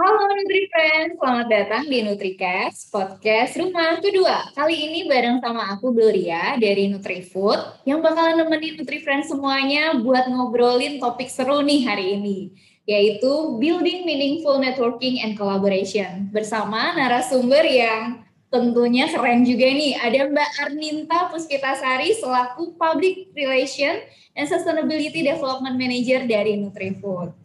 Halo Nutri Friends, selamat datang di NutriCast, podcast rumah kedua. Kali ini bareng sama aku Gloria dari NutriFood yang bakalan nemenin Nutri Friends semuanya buat ngobrolin topik seru nih hari ini, yaitu Building Meaningful Networking and Collaboration bersama narasumber yang tentunya keren juga nih. Ada Mbak Arninta Puspitasari selaku Public Relation and Sustainability Development Manager dari NutriFood.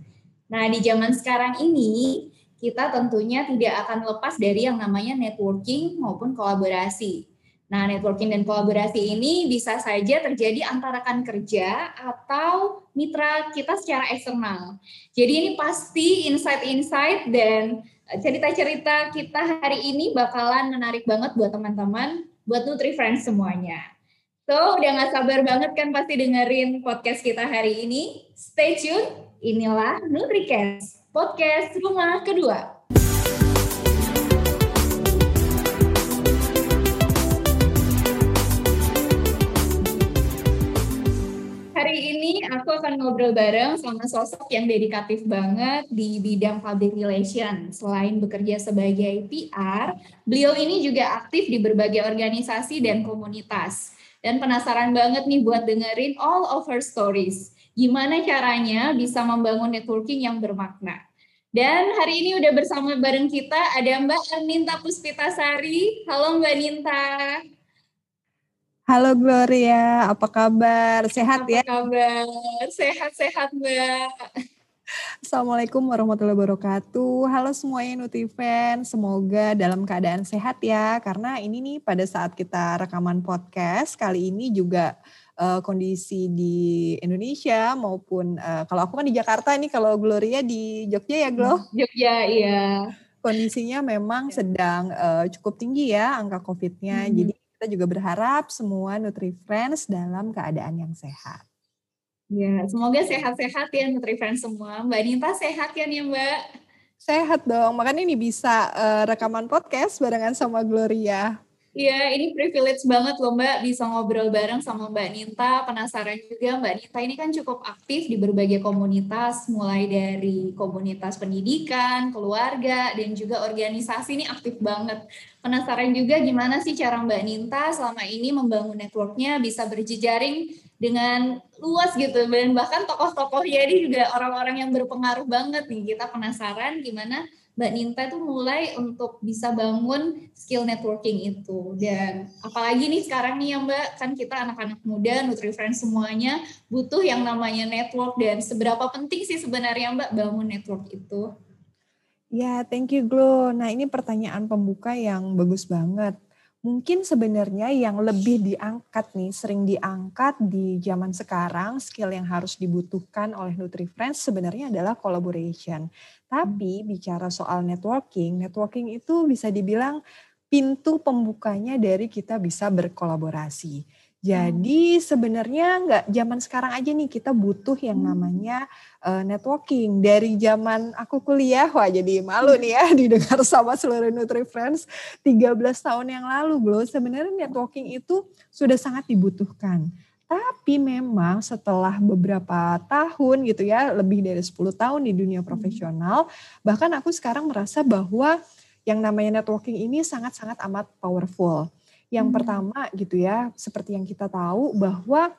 Nah, di zaman sekarang ini kita tentunya tidak akan lepas dari yang namanya networking maupun kolaborasi. Nah, networking dan kolaborasi ini bisa saja terjadi antara rekan kerja atau mitra kita secara eksternal. Jadi ini pasti insight-insight dan cerita-cerita kita hari ini bakalan menarik banget buat teman-teman, buat Nutri Friends semuanya. So, udah gak sabar banget kan pasti dengerin podcast kita hari ini. Stay tune, inilah NutriCast podcast rumah kedua. Hari ini aku akan ngobrol bareng sama sosok yang dedikatif banget di bidang public relation. Selain bekerja sebagai PR, beliau ini juga aktif di berbagai organisasi dan komunitas. Dan penasaran banget nih buat dengerin all of her stories gimana caranya bisa membangun networking yang bermakna. Dan hari ini udah bersama bareng kita ada Mbak Ninta Puspitasari. Halo Mbak Ninta. Halo Gloria, apa kabar? Sehat apa ya? Apa kabar? Sehat-sehat Mbak. Assalamualaikum warahmatullahi wabarakatuh. Halo semuanya Nutrifen, semoga dalam keadaan sehat ya. Karena ini nih pada saat kita rekaman podcast kali ini juga uh, kondisi di Indonesia maupun uh, kalau aku kan di Jakarta nih kalau Gloria di Jogja ya Glo? Jogja iya. Kondisinya memang iya. sedang uh, cukup tinggi ya angka COVID-nya. Hmm. Jadi kita juga berharap semua Nutri Friends dalam keadaan yang sehat. Ya, semoga sehat-sehat ya Nutri Friends semua. Mbak Nita sehat ya nih Mbak? Sehat dong, makanya ini bisa uh, rekaman podcast barengan sama Gloria. Iya, ini privilege banget loh Mbak bisa ngobrol bareng sama Mbak Ninta. Penasaran juga Mbak Ninta ini kan cukup aktif di berbagai komunitas, mulai dari komunitas pendidikan, keluarga, dan juga organisasi ini aktif banget. Penasaran juga gimana sih cara Mbak Ninta selama ini membangun networknya bisa berjejaring dengan luas gitu. Dan bahkan tokoh-tokohnya ini juga orang-orang yang berpengaruh banget nih. Kita penasaran gimana Mbak Ninta itu mulai untuk bisa bangun skill networking itu dan apalagi nih sekarang nih ya Mbak kan kita anak-anak muda NutriFriends semuanya butuh yang namanya network dan seberapa penting sih sebenarnya Mbak bangun network itu? Ya, thank you Glo. Nah, ini pertanyaan pembuka yang bagus banget mungkin sebenarnya yang lebih diangkat nih, sering diangkat di zaman sekarang, skill yang harus dibutuhkan oleh NutriFriends sebenarnya adalah collaboration. Tapi hmm. bicara soal networking, networking itu bisa dibilang pintu pembukanya dari kita bisa berkolaborasi. Jadi hmm. sebenarnya nggak zaman sekarang aja nih kita butuh yang hmm. namanya uh, networking. Dari zaman aku kuliah, wah jadi malu nih ya didengar sama seluruh Nutri Friends 13 tahun yang lalu belum sebenarnya networking itu sudah sangat dibutuhkan. Tapi memang setelah beberapa tahun gitu ya, lebih dari 10 tahun di dunia hmm. profesional, bahkan aku sekarang merasa bahwa yang namanya networking ini sangat-sangat amat powerful yang hmm. pertama gitu ya, seperti yang kita tahu bahwa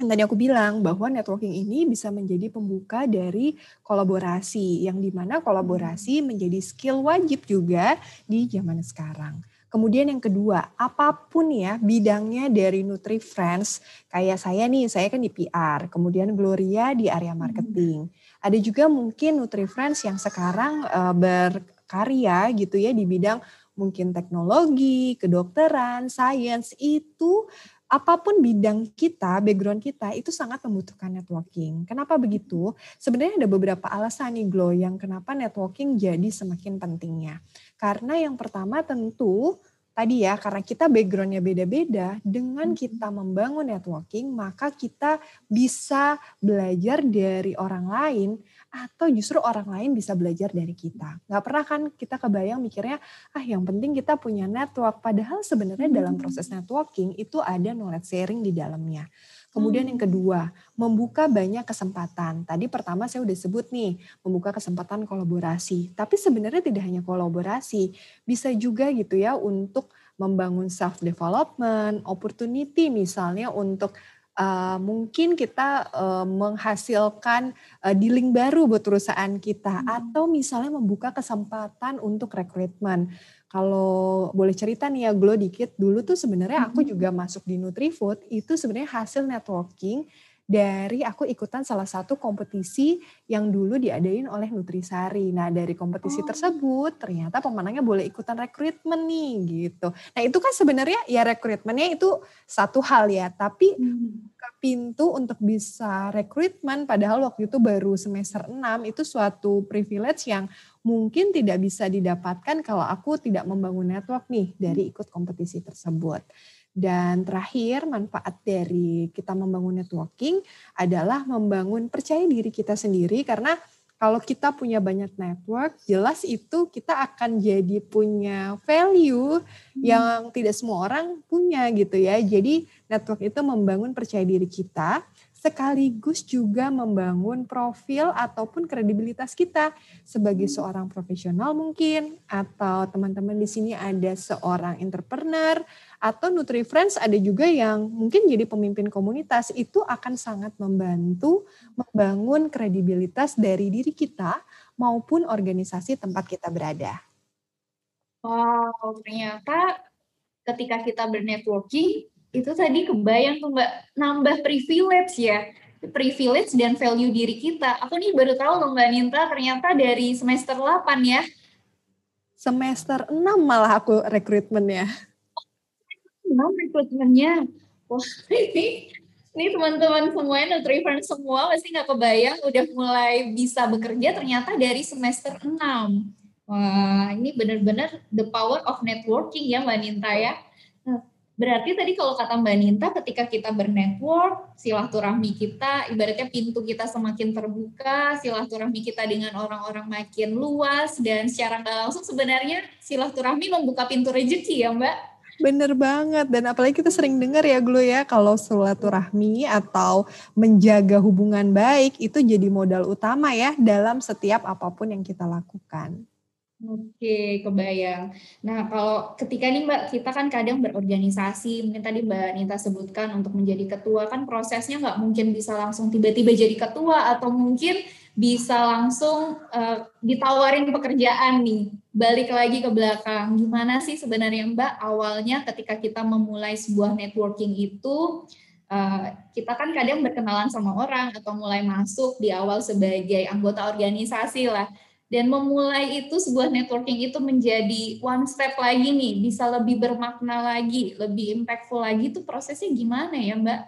yang tadi aku bilang bahwa networking ini bisa menjadi pembuka dari kolaborasi yang di mana kolaborasi hmm. menjadi skill wajib juga di zaman sekarang. Kemudian yang kedua, apa pun ya bidangnya dari Nutri Friends, kayak saya nih, saya kan di PR, kemudian Gloria di area hmm. marketing. Ada juga mungkin Nutri Friends yang sekarang uh, berkarya gitu ya di bidang mungkin teknologi, kedokteran, sains itu apa pun bidang kita, background kita itu sangat membutuhkan networking. Kenapa begitu? Sebenarnya ada beberapa alasan nih Glo yang kenapa networking jadi semakin pentingnya. Karena yang pertama tentu tadi ya karena kita backgroundnya beda-beda dengan kita membangun networking maka kita bisa belajar dari orang lain atau justru orang lain bisa belajar dari kita. Gak pernah kan kita kebayang mikirnya, ah yang penting kita punya network. Padahal sebenarnya dalam hmm. proses networking itu ada knowledge sharing di dalamnya. Kemudian yang kedua, membuka banyak kesempatan. Tadi pertama saya udah sebut nih, membuka kesempatan kolaborasi. Tapi sebenarnya tidak hanya kolaborasi, bisa juga gitu ya untuk membangun self development, opportunity misalnya untuk uh, mungkin kita uh, menghasilkan uh, dealing baru buat perusahaan kita. Hmm. atau misalnya membuka kesempatan untuk rekrutmen. Kalau boleh cerita nih ya Glo dikit, dulu tuh sebenarnya aku juga masuk di Nutrifood. Itu sebenarnya hasil networking dari aku ikutan salah satu kompetisi yang dulu diadain oleh Nutrisari. Nah dari kompetisi oh. tersebut ternyata pemenangnya boleh ikutan rekrutmen nih gitu. Nah itu kan sebenarnya ya rekrutmennya itu satu hal ya, tapi hmm. ke pintu untuk bisa rekrutmen padahal waktu itu baru semester 6 itu suatu privilege yang mungkin tidak bisa didapatkan kalau aku tidak membangun network nih dari ikut kompetisi tersebut. Dan terakhir, manfaat dari kita membangun networking adalah membangun percaya diri kita sendiri karena kalau kita punya banyak network, jelas itu kita akan jadi punya value hmm. yang tidak semua orang punya gitu ya. Jadi network itu membangun percaya diri kita sekaligus juga membangun profil ataupun kredibilitas kita sebagai hmm. seorang profesional mungkin atau teman-teman di sini ada seorang entrepreneur atau Nutri Friends ada juga yang mungkin jadi pemimpin komunitas itu akan sangat membantu membangun kredibilitas dari diri kita maupun organisasi tempat kita berada. Wow, ternyata ketika kita bernetworking itu tadi kebayang tuh mbak. Nambah privilege ya. Privilege dan value diri kita. Aku nih baru tahu loh mbak Ninta ternyata dari semester 8 ya. Semester 6 malah aku rekrutmennya. 6 rekrutmennya. Wah ini ini teman-teman semuanya Nutrifen semua pasti nggak kebayang udah mulai bisa bekerja ternyata dari semester 6 wah ini benar-benar the power of networking ya mbak Ninta ya Berarti tadi kalau kata Mbak Ninta ketika kita bernetwork, silaturahmi kita, ibaratnya pintu kita semakin terbuka, silaturahmi kita dengan orang-orang makin luas, dan secara nggak langsung sebenarnya silaturahmi membuka pintu rezeki ya Mbak? Bener banget, dan apalagi kita sering dengar ya Glo ya, kalau silaturahmi atau menjaga hubungan baik itu jadi modal utama ya dalam setiap apa pun yang kita lakukan. Oke, kebayang. Nah, kalau ketika nih Mbak, kita kan kadang berorganisasi, mungkin tadi Mbak Nita sebutkan untuk menjadi ketua, kan prosesnya nggak mungkin bisa langsung tiba-tiba jadi ketua, atau mungkin bisa langsung uh, ditawarin pekerjaan nih. Balik lagi ke belakang, gimana sih sebenarnya Mbak awalnya ketika kita memulai sebuah networking itu, uh, kita kan kadang berkenalan sama orang atau mulai masuk di awal sebagai anggota organisasi lah dan memulai itu sebuah networking itu menjadi one step lagi nih bisa lebih bermakna lagi lebih impactful lagi itu prosesnya gimana ya mbak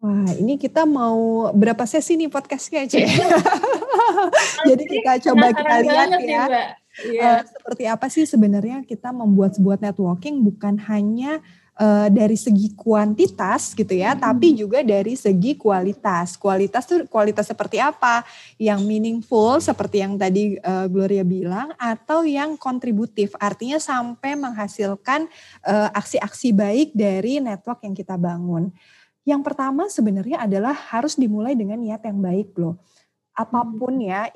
Wah, ini kita mau berapa sesi nih podcastnya, Cek? Jadi kita coba kita lihat ya. Nih, Uh, seperti apa sih sebenarnya kita membuat sebuah networking bukan hanya uh, dari segi kuantitas gitu ya, hmm. tapi juga dari segi kualitas. Kualitas tuh kualitas seperti apa? Yang meaningful seperti yang tadi uh, Gloria bilang atau yang kontributif, artinya sampai menghasilkan uh, aksi-aksi baik dari network yang kita bangun. Yang pertama sebenarnya adalah harus dimulai dengan niat yang baik loh apa pun ya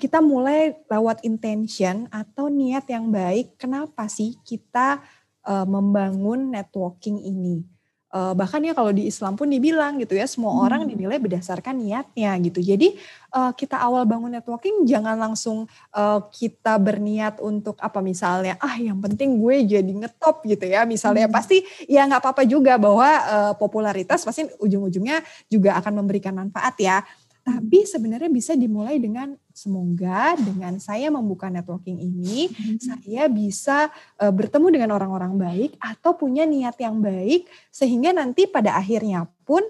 kita mulai lewat intention atau niat yang baik kenapa sih kita uh, membangun networking ini. Uh, bahkan ya kalau di Islam pun dibilang gitu ya semua hmm. orang dinilai berdasarkan niatnya gitu. Jadi uh, kita awal bangun networking jangan langsung uh, kita berniat untuk apa misalnya ah yang penting gue jadi ngetop gitu ya misalnya hmm. pasti ya nggak apa-apa juga bahwa uh, popularitas pasti ujung-ujungnya juga akan memberikan manfaat ya. Tapi sebenarnya bisa dimulai dengan semoga dengan saya membuka networking ini, hmm. saya bisa uh, bertemu dengan orang-orang baik atau punya niat yang baik sehingga nanti pada akhirnya pun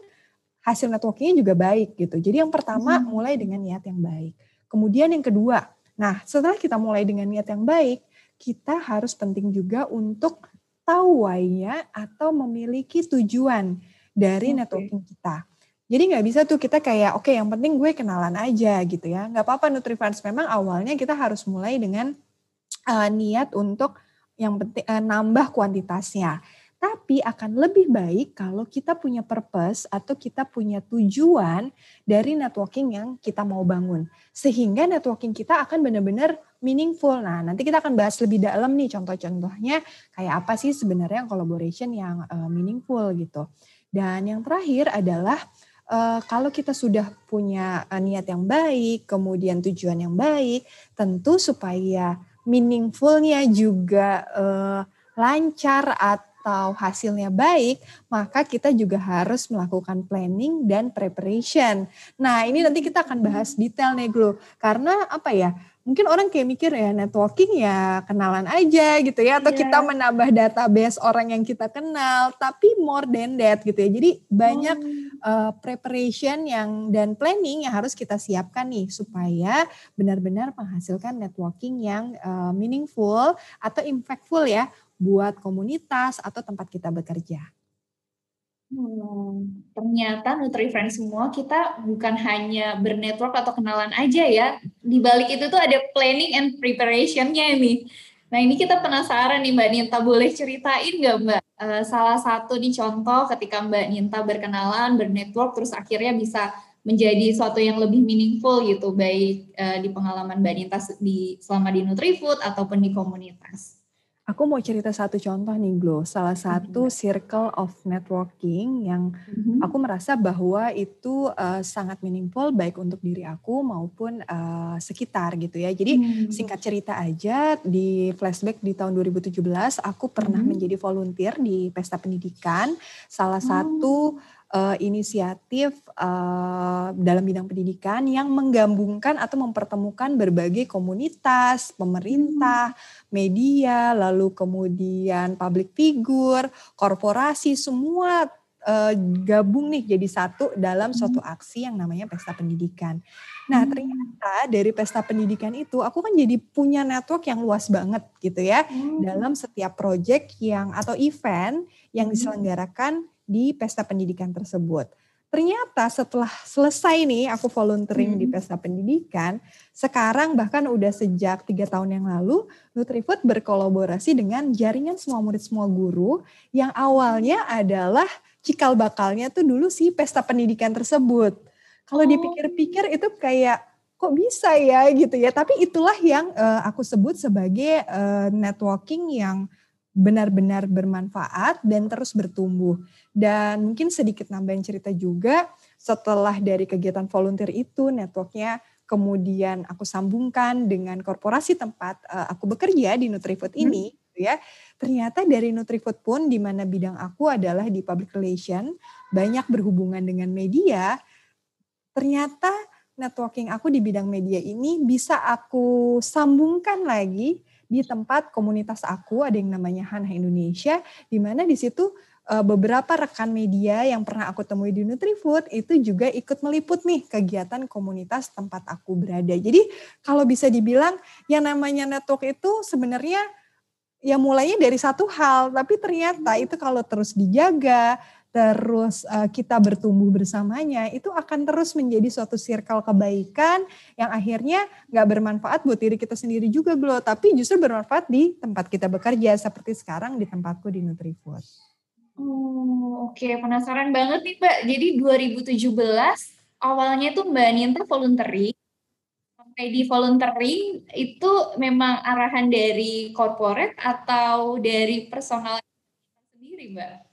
hasil networkingnya juga baik gitu. Jadi yang pertama hmm. mulai dengan niat yang baik. Kemudian yang kedua, nah setelah kita mulai dengan niat yang baik, kita harus penting juga untuk tahu why-nya atau memiliki tujuan dari okay. networking kita. Jadi nggak bisa tuh kita kayak oke okay, yang penting gue kenalan aja gitu ya. Nggak apa-apa Nutrifans memang awalnya kita harus mulai dengan uh, niat untuk yang penting uh, nambah kuantitasnya. Tapi akan lebih baik kalau kita punya purpose atau kita punya tujuan dari networking yang kita mau bangun. Sehingga networking kita akan benar-benar meaningful. Nah, nanti kita akan bahas lebih dalam nih contoh-contohnya kayak apa sih sebenarnya collaboration yang uh, meaningful gitu. Dan yang terakhir adalah uh, kalau kita sudah punya uh, niat yang baik, kemudian tujuan yang baik, tentu supaya meaningfulnya juga uh, lancar atau hasilnya baik, maka kita juga harus melakukan planning dan preparation. Nah, ini nanti kita akan bahas detail nih, Glo. Karena apa ya? Mungkin orang kayak mikir ya networking ya kenalan aja gitu ya atau yeah. kita menambah database orang yang kita kenal tapi more than that gitu ya jadi banyak oh. uh, preparation yang dan planning yang harus kita siapkan nih supaya benar-benar menghasilkan networking yang uh, meaningful atau impactful ya buat komunitas atau tempat kita bekerja. Hmm, ternyata NutriFriend semua kita bukan hanya bernetwork atau kenalan aja ya. Di balik itu tuh ada planning and preparationnya nih. Nah ini kita penasaran nih Mbak Ninta, boleh ceritain nggak Mbak uh, salah satu nih contoh ketika Mbak Ninta berkenalan, bernetwork, terus akhirnya bisa menjadi suatu yang lebih meaningful gitu, baik uh, di pengalaman Mbak Ninta di selama di NutriFood ataupun di komunitas. Aku mau cerita satu contoh nih Glo, salah satu circle of networking yang mm-hmm. aku merasa bahwa itu uh, sangat meaningful baik untuk diri aku maupun uh, sekitar gitu ya. Jadi mm-hmm. singkat cerita aja di flashback di tahun 2017 aku pernah mm-hmm. menjadi volunteer di pesta pendidikan. Salah oh. satu uh, inisiatif uh, dalam bidang pendidikan yang menggabungkan atau mempertemukan berbagai komunitas, pemerintah, hmm. media, lalu kemudian public figure, korporasi, semua uh, gabung nih jadi satu dalam hmm. suatu aksi yang namanya pesta pendidikan. Nah hmm. ternyata dari pesta pendidikan itu aku kan jadi punya network yang luas banget gitu ya hmm. dalam setiap project yang atau event yang diselenggarakan di pesta pendidikan tersebut. Ternyata setelah selesai nih aku volunteering hmm. di pesta pendidikan, sekarang bahkan udah sejak tiga tahun yang lalu, Nutrifood berkolaborasi dengan jaringan semua murid semua guru yang awalnya adalah cikal bakalnya tuh dulu sih pesta pendidikan tersebut. Kalau oh. dipikir-pikir itu kayak kok bisa ya gitu ya. Tapi itulah yang uh, aku sebut sebagai uh, networking yang benar-benar bermanfaat dan terus bertumbuh. Dan mungkin sedikit nambahin cerita juga, setelah dari kegiatan volunteer itu, networknya kemudian aku sambungkan dengan korporasi tempat uh, aku bekerja di Nutrifood hmm. ini, gitu ya. Ternyata dari Nutrifood pun, di mana bidang aku adalah di public relation, banyak berhubungan dengan media, ternyata networking aku di bidang media ini bisa aku sambungkan lagi di tempat komunitas aku ada yang namanya Hana Indonesia di mana di situ uh, beberapa rekan media yang pernah aku temui di Nutrifood itu juga ikut meliput nih kegiatan komunitas tempat aku berada. Jadi kalau bisa dibilang yang namanya network itu sebenarnya ya mulainya dari satu hal, tapi ternyata itu kalau terus dijaga, terus uh, kita bertumbuh bersamanya, itu akan terus menjadi suatu circle kebaikan yang akhirnya nggak bermanfaat buat diri kita sendiri juga, Glo, tapi justru bermanfaat di tempat kita bekerja, seperti sekarang di tempatku di Nutrifood. Oh, Oke, okay. penasaran banget nih Mbak. Jadi 2017 awalnya tuh Mbak Ninta voluntary. Sampai di voluntary itu memang arahan dari corporate atau dari personal sendiri Mbak?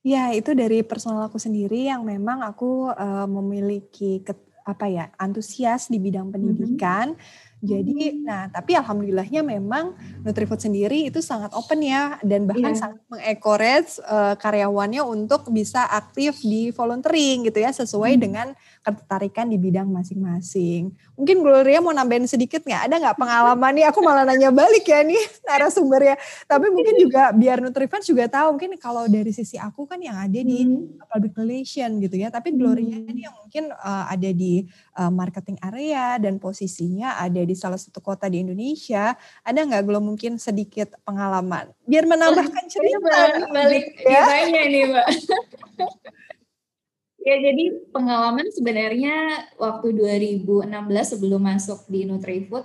Ya, itu dari personal aku sendiri yang memang aku uh, memiliki ke, apa ya antusias di bidang mhm. pendidikan. Mm -hmm. Jadi, hmm. nah tapi alhamdulillahnya memang Nutrifood sendiri itu sangat open ya dan bahkan yeah. sangat mengencourage uh, karyawannya untuk bisa aktif di volunteering gitu ya sesuai hmm. dengan ketertarikan di bidang masing-masing. Mungkin Gloria mau nambahin sedikit nggak? Ada nggak pengalaman nih? Aku malah nanya balik ya nih narasumbernya. Tapi mungkin juga biar Nutrifans juga tahu mungkin kalau dari sisi aku kan yang ada di hmm. public relation gitu ya. Tapi Gloria hmm. ini yang mungkin uh, ada di uh, marketing area dan posisinya ada di salah satu kota di Indonesia. Ada nggak Glo mungkin sedikit pengalaman? Biar menambahkan cerita. Balik ya. nih Mbak. Ya, jadi pengalaman sebenarnya waktu 2016 sebelum masuk di Nutrifood,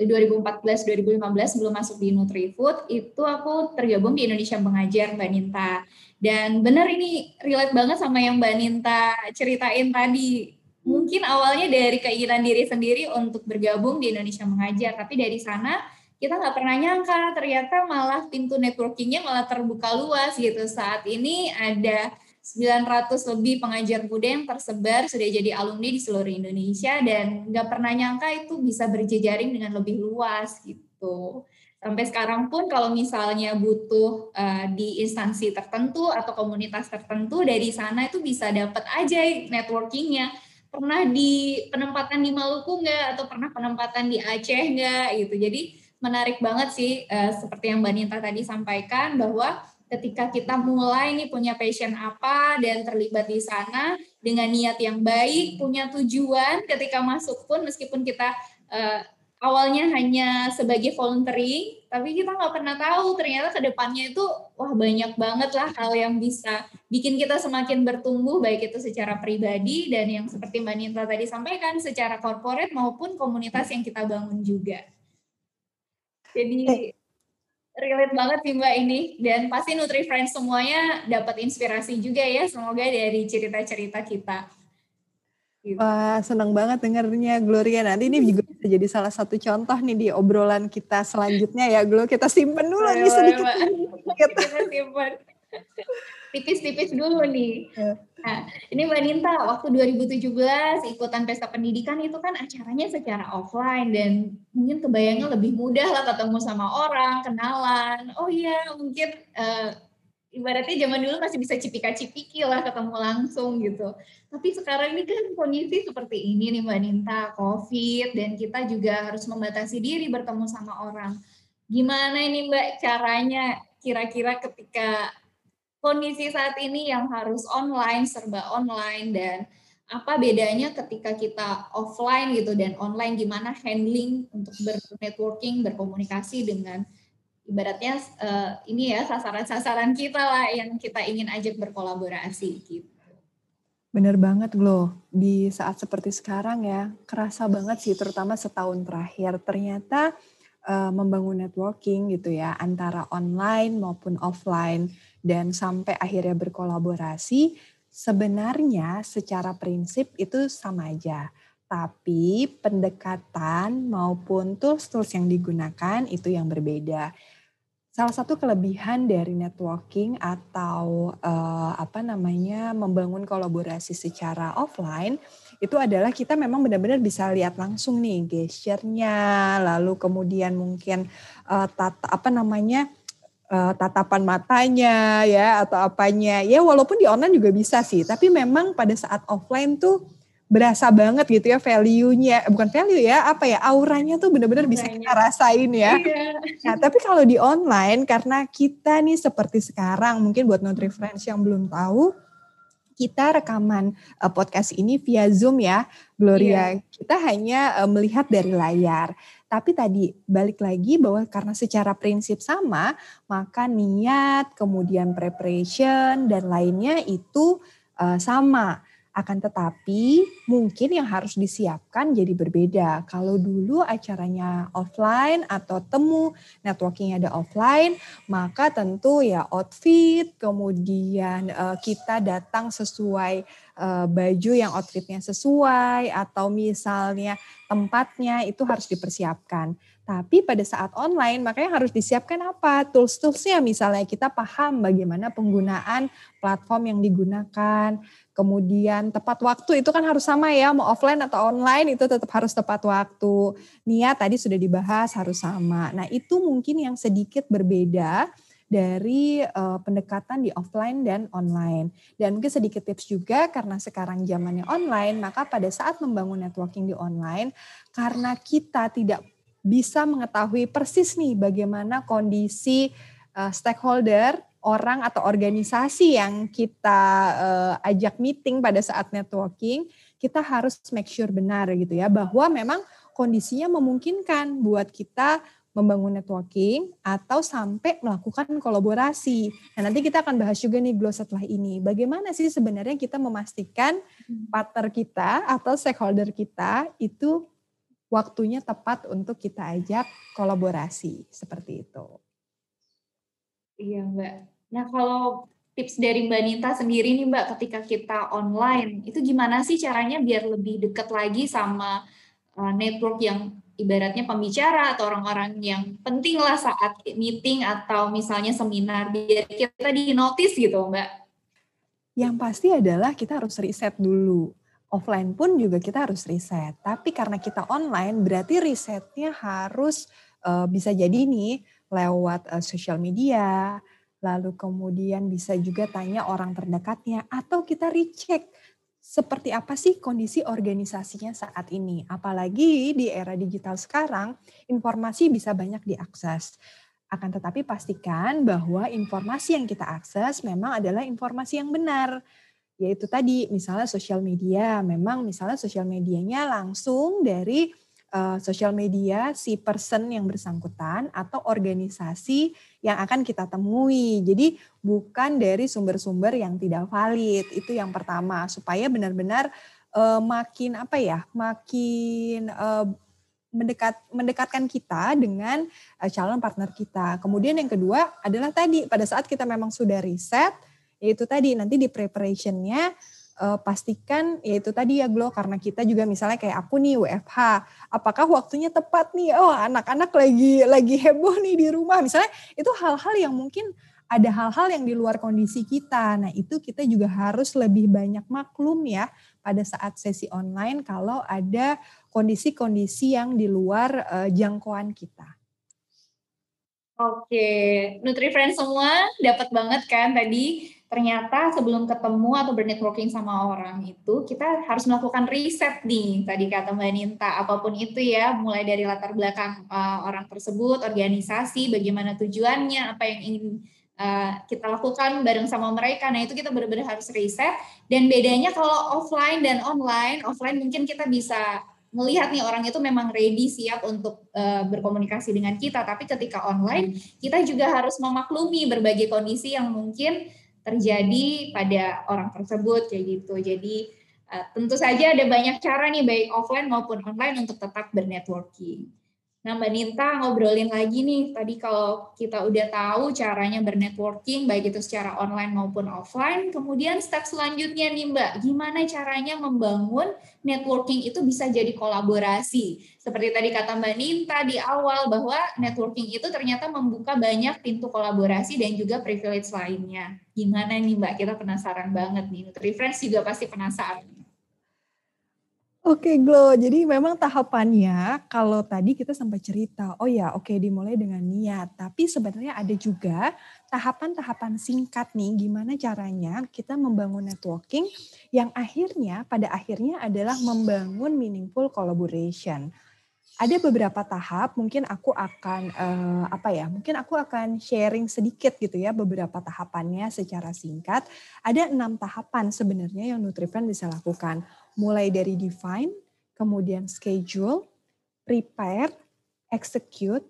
2014-2015 belum masuk di Nutrifood, itu aku tergabung di Indonesia Mengajar Mbak Ninta. Dan benar ini relate banget sama yang Mbak Ninta ceritain tadi. Mungkin awalnya dari keinginan diri sendiri untuk bergabung di Indonesia Mengajar, tapi dari sana kita nggak pernah nyangka ternyata malah pintu networkingnya malah terbuka luas gitu. Saat ini ada 900 lebih pengajar muda yang tersebar sudah jadi alumni di seluruh Indonesia dan nggak pernah nyangka itu bisa berjejaring dengan lebih luas gitu. Sampai sekarang pun kalau misalnya butuh uh, di instansi tertentu atau komunitas tertentu dari sana itu bisa dapat aja networkingnya. Pernah di penempatan di Maluku nggak atau pernah penempatan di Aceh nggak gitu. Jadi menarik banget sih uh, seperti yang Mbak Nita tadi sampaikan bahwa ketika kita mulai nih punya passion apa dan terlibat di sana dengan niat yang baik, punya tujuan ketika masuk pun meskipun kita uh, awalnya hanya sebagai volunteering, tapi kita nggak pernah tahu ternyata ke depannya itu wah banyak banget lah hal yang bisa bikin kita semakin bertumbuh baik itu secara pribadi dan yang seperti Mbak Ninta tadi sampaikan secara corporate maupun komunitas yang kita bangun juga. Jadi eh, relate banget sih Mbak ini dan pasti Nutri Friends semuanya dapat inspirasi juga ya semoga dari cerita-cerita kita. Gitu. Wah, senang banget dengarnya Gloria. Nanti ini juga bisa jadi salah satu contoh nih di obrolan kita selanjutnya ya, Glo. Kita simpen dulu nih sedikit. Kita simpen tipis-tipis dulu nih. Ya. Nah, ini Mbak Ninta, waktu 2017 ikutan pesta pendidikan itu kan acaranya secara offline dan mungkin kebayangnya lebih mudah lah ketemu sama orang, kenalan. Oh iya, mungkin uh, ibaratnya zaman dulu masih bisa cipika-cipiki lah ketemu langsung gitu. Tapi sekarang ini kan kondisi seperti ini nih Mbak Ninta, COVID dan kita juga harus membatasi diri bertemu sama orang. Gimana ini Mbak caranya kira-kira ketika kondisi saat ini yang harus online, serba online dan apa bedanya ketika kita offline gitu dan online gimana handling untuk bernetworking, berkomunikasi dengan ibaratnya uh, ini ya sasaran-sasaran kita lah yang kita ingin ajak berkolaborasi gitu. Bener banget Glo, di saat seperti sekarang ya, kerasa banget sih terutama setahun terakhir ternyata uh, membangun networking gitu ya antara online maupun offline dan sampai akhirnya berkolaborasi, sebenarnya secara prinsip itu sama aja. Tapi pendekatan maupun tools-tools yang digunakan itu yang berbeda. Salah satu kelebihan dari networking atau uh, apa namanya membangun kolaborasi secara offline itu adalah kita memang benar-benar bisa lihat langsung nih gesture-nya, lalu kemudian mungkin uh, tata apa namanya uh, tatapan matanya ya atau apanya. Ya walaupun di online juga bisa sih tapi memang pada saat offline tuh berasa banget gitu ya value-nya bukan value ya apa ya auranya tuh benar-benar bisa kita rasain ya. Iya. Nah tapi kalau di online karena kita nih seperti sekarang mungkin buat Friends yang belum tahu kita rekaman uh, podcast ini via Zoom ya Gloria. Iya. Kita hanya uh, melihat dari layar. Tapi tadi balik lagi bahwa karena secara prinsip sama, maka niat, kemudian preparation dan lainnya itu uh, sama. Akan tetapi mungkin yang harus disiapkan jadi berbeda. Kalau dulu acaranya offline atau temu networkingnya ada offline, maka tentu ya outfit, kemudian uh, kita datang sesuai uh, baju yang outfitnya sesuai atau misalnya tempatnya itu harus dipersiapkan. Tapi pada saat online makanya harus disiapkan apa? Tools-toolsnya misalnya kita paham bagaimana penggunaan platform yang digunakan, kemudian tepat waktu itu kan harus sama ya, mau offline atau online itu tetap harus tepat waktu. Niat tadi sudah dibahas harus sama. Nah itu mungkin yang sedikit berbeda dari uh, pendekatan di offline dan online. Dan mungkin sedikit tips juga karena sekarang zamannya online, maka pada saat membangun networking di online, karena kita tidak bisa mengetahui persis nih bagaimana kondisi uh, stakeholder orang atau organisasi yang kita uh, ajak meeting pada saat networking, kita harus make sure benar gitu ya bahwa memang kondisinya memungkinkan buat kita membangun networking atau sampai melakukan kolaborasi. Nah, nanti kita akan bahas juga nih Glo setelah ini. Bagaimana sih sebenarnya kita memastikan hmm. partner kita atau stakeholder kita itu waktunya tepat untuk kita ajak kolaborasi seperti itu. Iya Mbak. Nah kalau tips dari Mbak Nita sendiri nih Mbak ketika kita online itu gimana sih caranya biar lebih dekat lagi sama uh, network yang ibaratnya pembicara atau orang-orang yang penting lah saat meeting atau misalnya seminar biar kita di notice gitu Mbak. Yang pasti adalah kita harus riset dulu. Offline pun juga kita harus riset. Tapi karena kita online berarti risetnya harus uh, bisa jadi nih lewat uh, sosial media, lalu kemudian bisa juga tanya orang terdekatnya atau kita recheck seperti apa sih kondisi organisasinya saat ini. Apalagi di era digital sekarang, informasi bisa banyak diakses. Akan tetapi pastikan bahwa informasi yang kita akses memang adalah informasi yang benar. Yaitu tadi misalnya sosial media, memang misalnya sosial medianya langsung dari uh, sosial media si person yang bersangkutan atau organisasi yang akan kita temui. Jadi bukan dari sumber-sumber yang tidak valid. Itu yang pertama supaya benar-benar uh, makin apa ya? makin uh, mendekat mendekatkan kita dengan calon partner kita. Kemudian yang kedua adalah tadi pada saat kita memang sudah riset yaitu tadi nanti di preparationnya uh, pastikan yaitu tadi ya Glo karena kita juga misalnya kayak aku nih WFH apakah waktunya tepat nih? Oh anak-anak lagi lagi heboh nih di rumah. Misalnya itu hal-hal yang mungkin ada hal-hal yang di luar kondisi kita. Nah itu kita juga harus lebih banyak maklum ya pada saat sesi online kalau ada kondisi-kondisi yang di luar uh, jangkauan kita. Oke, Nutrifriend semua dapat banget kan tadi ternyata sebelum ketemu atau bernetworking sama orang itu kita harus melakukan riset nih tadi kata Mbak Ninta. Apa pun itu ya mulai dari latar belakang uh, orang tersebut organisasi bagaimana tujuannya apa yang ingin uh, kita lakukan bareng sama mereka. Nah itu kita benar-benar harus riset. Dan bedanya kalau offline dan online offline mungkin kita bisa melihat nih orang itu memang ready siap untuk uh, berkomunikasi dengan kita. Tapi ketika online kita juga harus memaklumi berbagai kondisi yang mungkin terjadi pada orang tersebut kayak gitu. Jadi uh, tentu saja ada banyak cara nih baik offline maupun online untuk tetap bernetworking. Nah Mbak Ninta ngobrolin lagi nih, tadi kalau kita udah tahu caranya bernetworking, baik itu secara online maupun offline, kemudian step selanjutnya nih Mbak, gimana caranya membangun networking itu bisa jadi kolaborasi. Seperti tadi kata Mbak Ninta di awal, bahwa networking itu ternyata membuka banyak pintu kolaborasi dan juga privilege lainnya. Gimana nih Mbak, kita penasaran banget nih, Nutri Friends juga pasti penasaran. Oke, Glo. Jadi memang tahapannya kalau tadi kita sampai cerita, oh ya oke dimulai dengan niat. Tapi sebenarnya ada juga tahapan-tahapan singkat nih gimana caranya kita membangun networking yang akhirnya pada akhirnya adalah membangun meaningful collaboration. Ada beberapa tahap, mungkin aku akan uh, apa ya? Mungkin aku akan sharing sedikit gitu ya beberapa tahapannya secara singkat. Ada enam tahapan sebenarnya yang Nutrifan bisa lakukan mulai dari define, kemudian schedule, prepare, execute,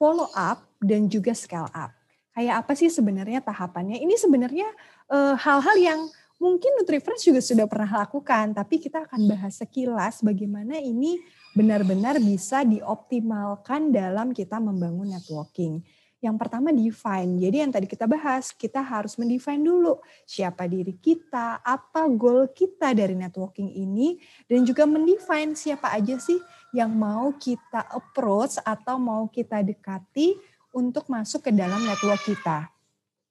follow up, dan juga scale up. Kayak apa sih sebenarnya tahapannya? Ini sebenarnya eh, hal-hal uh, yang mungkin Nutrifresh juga sudah pernah lakukan, tapi kita akan bahas sekilas bagaimana ini benar-benar bisa dioptimalkan dalam kita membangun networking. Yang pertama define. Jadi yang tadi kita bahas, kita harus mendefine dulu siapa diri kita, apa goal kita dari networking ini, dan juga mendefine siapa aja sih yang mau kita approach atau mau kita dekati untuk masuk ke dalam network kita.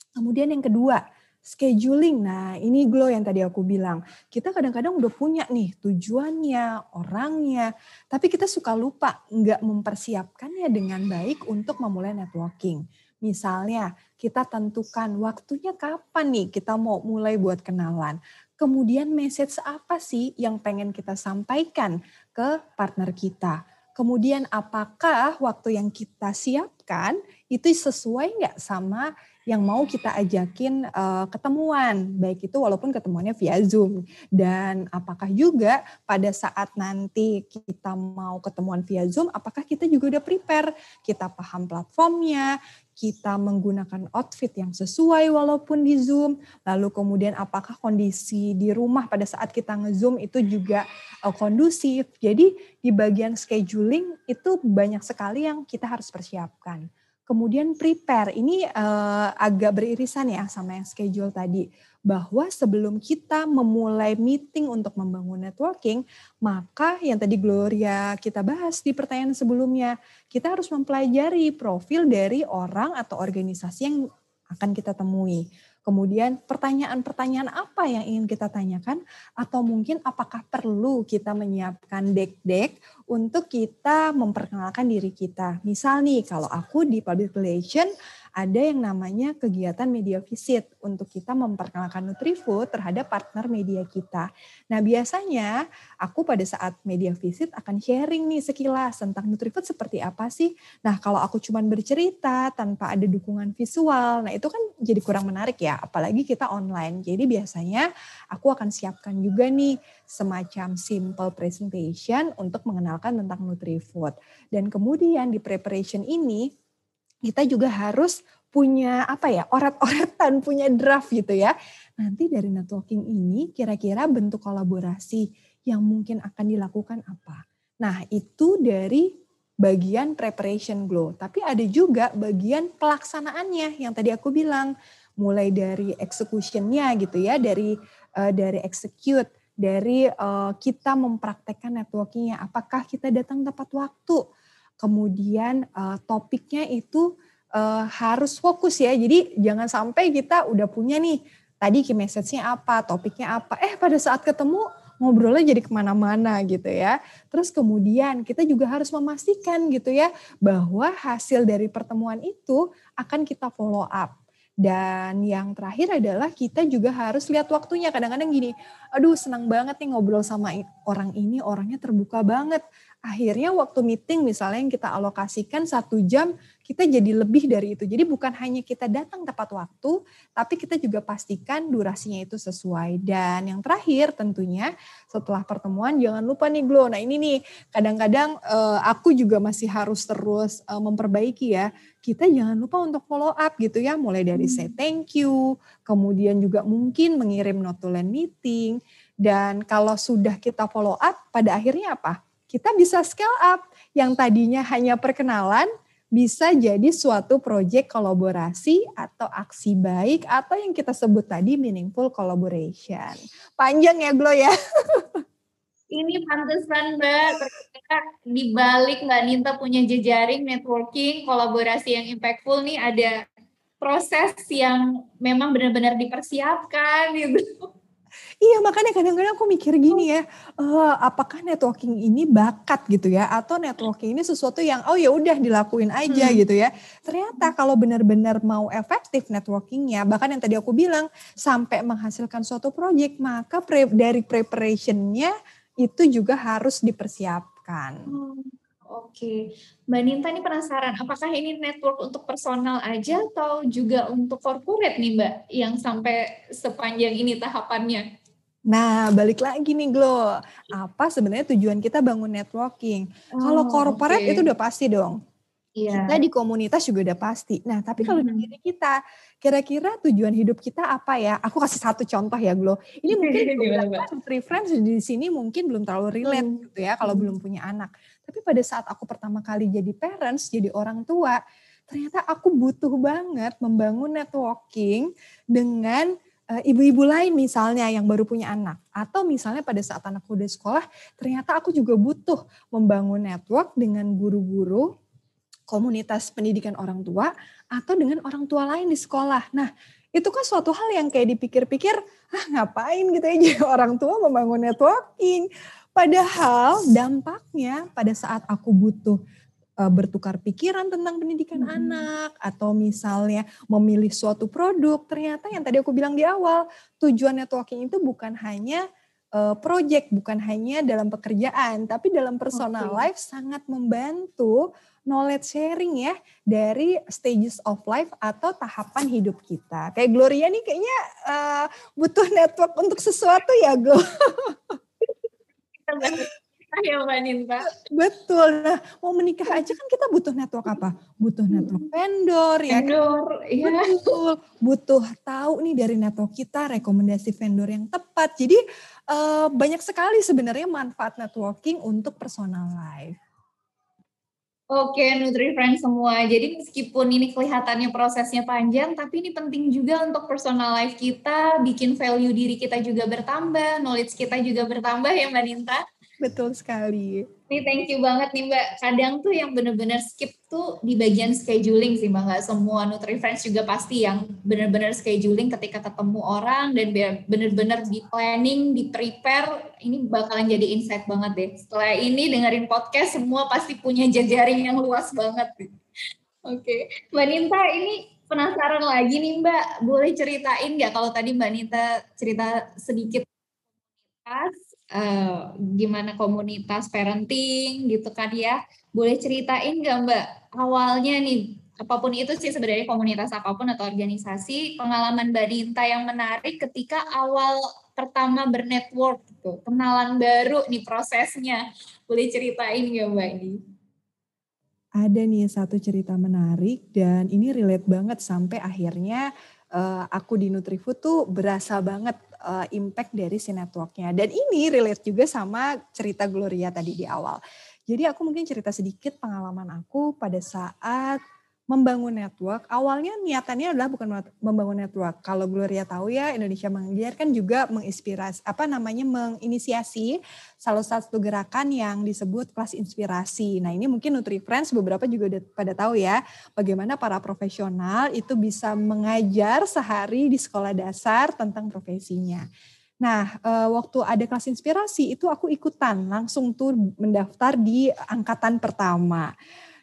Kemudian yang kedua, scheduling. Nah, ini glow yang tadi aku bilang. Kita kadang-kadang udah punya nih tujuannya, orangnya, tapi kita suka lupa nggak mempersiapkannya dengan baik untuk memulai networking. Misalnya, kita tentukan waktunya kapan nih kita mau mulai buat kenalan. Kemudian message apa sih yang pengen kita sampaikan ke partner kita. Kemudian apakah waktu yang kita siapkan itu sesuai nggak sama yang mau kita ajakin uh, ketemuan, baik itu walaupun ketemuannya via Zoom. Dan apakah juga pada saat nanti kita mau ketemuan via Zoom, apakah kita juga udah prepare, kita paham platformnya, kita menggunakan outfit yang sesuai walaupun di Zoom, lalu kemudian apakah kondisi di rumah pada saat kita nge-Zoom itu juga uh, kondusif. Jadi di bagian scheduling itu banyak sekali yang kita harus persiapkan. Kemudian prepare, ini uh, agak beririsan ya sama yang schedule tadi bahwa sebelum kita memulai meeting untuk membangun networking, maka yang tadi Gloria kita bahas di pertanyaan sebelumnya, kita harus mempelajari profil dari orang atau organisasi yang akan kita temui. Kemudian pertanyaan-pertanyaan apa yang ingin kita tanyakan atau mungkin apakah perlu kita menyiapkan deck-deck untuk kita memperkenalkan diri kita. Misal nih kalau aku di public relation ada yang namanya kegiatan media visit untuk kita memperkenalkan Nutrifood terhadap partner media kita. Nah biasanya aku pada saat media visit akan sharing nih sekilas tentang Nutrifood seperti apa sih. Nah kalau aku cuma bercerita tanpa ada dukungan visual, nah itu kan jadi kurang menarik ya, apalagi kita online. Jadi biasanya aku akan siapkan juga nih semacam simple presentation untuk mengenalkan tentang Nutrifood. Dan kemudian di preparation ini kita juga harus punya apa ya orat-oratan punya draft gitu ya. Nanti dari networking ini kira-kira bentuk kolaborasi yang mungkin akan dilakukan apa? Nah itu dari bagian preparation glow. Tapi ada juga bagian pelaksanaannya yang tadi aku bilang. Mulai dari executionnya gitu ya dari uh, dari execute dari uh, kita mempraktekkan networkingnya. Apakah kita datang tepat waktu kemudian uh, topiknya itu uh, harus fokus ya. Jadi jangan sampai kita udah punya nih tadi key message-nya apa, topiknya apa. Eh pada saat ketemu ngobrolnya jadi ke mana-mana gitu ya. Terus kemudian kita juga harus memastikan gitu ya bahwa hasil dari pertemuan itu akan kita follow up. Dan yang terakhir adalah kita juga harus lihat waktunya. Kadang-kadang gini, aduh senang banget nih ngobrol sama orang ini, orangnya terbuka banget. Akhirnya waktu meeting misalnya yang kita alokasikan satu jam, kita jadi lebih dari itu. Jadi bukan hanya kita datang tepat waktu, tapi kita juga pastikan durasinya itu sesuai. Dan yang terakhir tentunya setelah pertemuan jangan lupa nih Glo. Nah ini nih kadang-kadang uh, aku juga masih harus terus uh, memperbaiki ya. Kita jangan lupa untuk follow up gitu ya, mulai dari hmm. say thank you, kemudian juga mungkin mengirim notulen meeting. Dan kalau sudah kita follow up, pada akhirnya apa? Kita bisa scale up yang tadinya hanya perkenalan, bisa jadi suatu proyek kolaborasi atau aksi baik atau yang kita sebut tadi meaningful collaboration. Panjang ya Glo ya. Ini pantesan Mbak, ternyata di balik Mbak Ninta punya jejaring networking, kolaborasi yang impactful nih ada proses yang memang benar-benar dipersiapkan gitu. Iya makanya kadang-kadang aku mikir gini ya, uh, apakah networking ini bakat gitu ya, atau networking ini sesuatu yang oh ya udah dilakuin aja hmm. gitu ya. Ternyata kalau benar-benar mau efektif networkingnya, bahkan yang tadi aku bilang sampai menghasilkan suatu project, maka pre, dari preparationnya itu juga harus dipersiapkan. Hmm. Oke, Mbak Ninta ini penasaran, apakah ini network untuk personal aja atau juga untuk corporate nih Mbak, yang sampai sepanjang ini tahapannya? Nah, balik lagi nih Glo. Apa sebenarnya tujuan kita bangun networking? Oh, kalau corporate okay. itu udah pasti dong. Iya. Kita di komunitas juga udah pasti. Nah, tapi kalau hmm. di diri kita, kira-kira tujuan hidup kita apa ya? Aku kasih satu contoh ya, Glo. Ini mungkin free friends di sini mungkin belum terlalu relate hmm. gitu ya kalau hmm. belum punya anak. Tapi pada saat aku pertama kali jadi parents, jadi orang tua, ternyata aku butuh banget membangun networking dengan Eh, ibu-ibu lain misalnya yang baru punya anak atau misalnya pada saat anakku udah sekolah ternyata aku juga butuh membangun network dengan guru-guru komunitas pendidikan orang tua atau dengan orang tua lain di sekolah. Nah, itu kan suatu hal yang kayak dipikir-pikir, ah ngapain gitu ya jadi orang tua membangun networking. Padahal dampaknya pada saat aku butuh uh, bertukar pikiran tentang pendidikan hmm. anak atau misalnya memilih suatu produk ternyata yang tadi aku bilang di awal tujuan networking itu bukan hanya uh, project bukan hanya dalam pekerjaan tapi dalam personal okay. life sangat membantu knowledge sharing ya dari stages of life atau tahapan hidup kita. Kayak Gloria nih kayaknya uh, butuh network untuk sesuatu ya, ya Mbak Ninta. Betul. Nah, mau menikah aja kan kita butuh network apa? Butuh network vendor ya. Kan? Vendor, iya. Betul. Butuh tahu nih dari network kita rekomendasi vendor yang tepat. Jadi uh, banyak sekali sebenarnya manfaat networking untuk personal life. Oke, Nutri Friends semua. Jadi meskipun ini kelihatannya prosesnya panjang, tapi ini penting juga untuk personal life kita, bikin value diri kita juga bertambah, knowledge kita juga bertambah ya Mbak Ninta. Betul sekali. Nih thank you banget nih Mbak. Kadang tuh yang bener-bener skip tuh di bagian scheduling sih Mbak. Gak semua Nutri-Friends juga pasti yang bener-bener scheduling ketika ketemu orang dan bener-bener di planning, di prepare. Ini bakalan jadi insight banget deh. Setelah ini dengerin podcast semua pasti punya jajaring yang luas banget. Oke. Okay. Mbak Ninta ini penasaran lagi nih Mbak. Boleh ceritain nggak kalau tadi Mbak Ninta cerita sedikit uh, gimana komunitas parenting gitu kan ya. Boleh ceritain nggak Mbak awalnya nih apa pun itu sih sebenarnya komunitas apa pun atau organisasi pengalaman Mbak Dinta yang menarik ketika awal pertama bernetwork gitu kenalan baru nih prosesnya boleh ceritain nggak Mbak ini? Ada nih satu cerita menarik dan ini relate banget sampai akhirnya uh, aku di Nutrifood tuh berasa banget uh, impact dari si networknya. Dan ini relate juga sama cerita Gloria tadi di awal. Jadi aku mungkin cerita sedikit pengalaman aku pada saat membangun network, awalnya niatannya adalah bukan membangun network. Kalau Gloria tahu ya, Indonesia Mengajar kan juga menginspirasi, apa namanya, menginisiasi salah satu gerakan yang disebut kelas inspirasi. Nah ini mungkin Nutri Friends beberapa juga udah pada tahu ya, bagaimana para profesional itu bisa mengajar sehari di sekolah dasar tentang profesinya. Nah, eh, waktu ada kelas inspirasi itu aku ikutan langsung tuh mendaftar di angkatan pertama.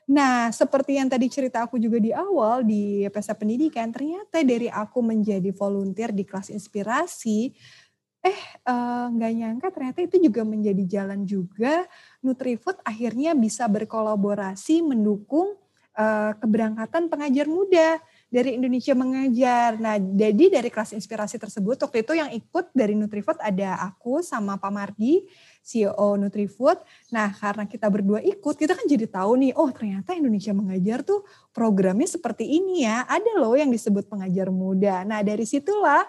Nah, seperti yang tadi cerita aku juga di awal di pesta pendidikan, ternyata dari aku menjadi volunteer di kelas inspirasi, eh nggak uh, nyangka ternyata itu juga menjadi jalan juga Nutrifood akhirnya bisa berkolaborasi mendukung uh, keberangkatan pengajar muda dari Indonesia Mengajar. Nah, jadi dari kelas inspirasi tersebut waktu itu yang ikut dari Nutrifood ada aku sama Pak Mardi CEO Nutrifood. Nah, karena kita berdua ikut, kita kan jadi tahu nih, oh ternyata Indonesia Mengajar tuh programnya seperti ini ya. Ada loh yang disebut pengajar muda. Nah, dari situlah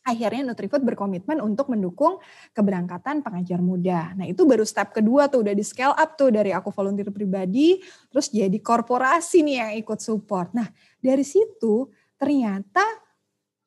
akhirnya Nutrifood berkomitmen untuk mendukung keberangkatan pengajar muda. Nah itu baru step kedua tuh udah di scale up tuh dari aku volunteer pribadi terus jadi korporasi nih yang ikut support. Nah dari situ ternyata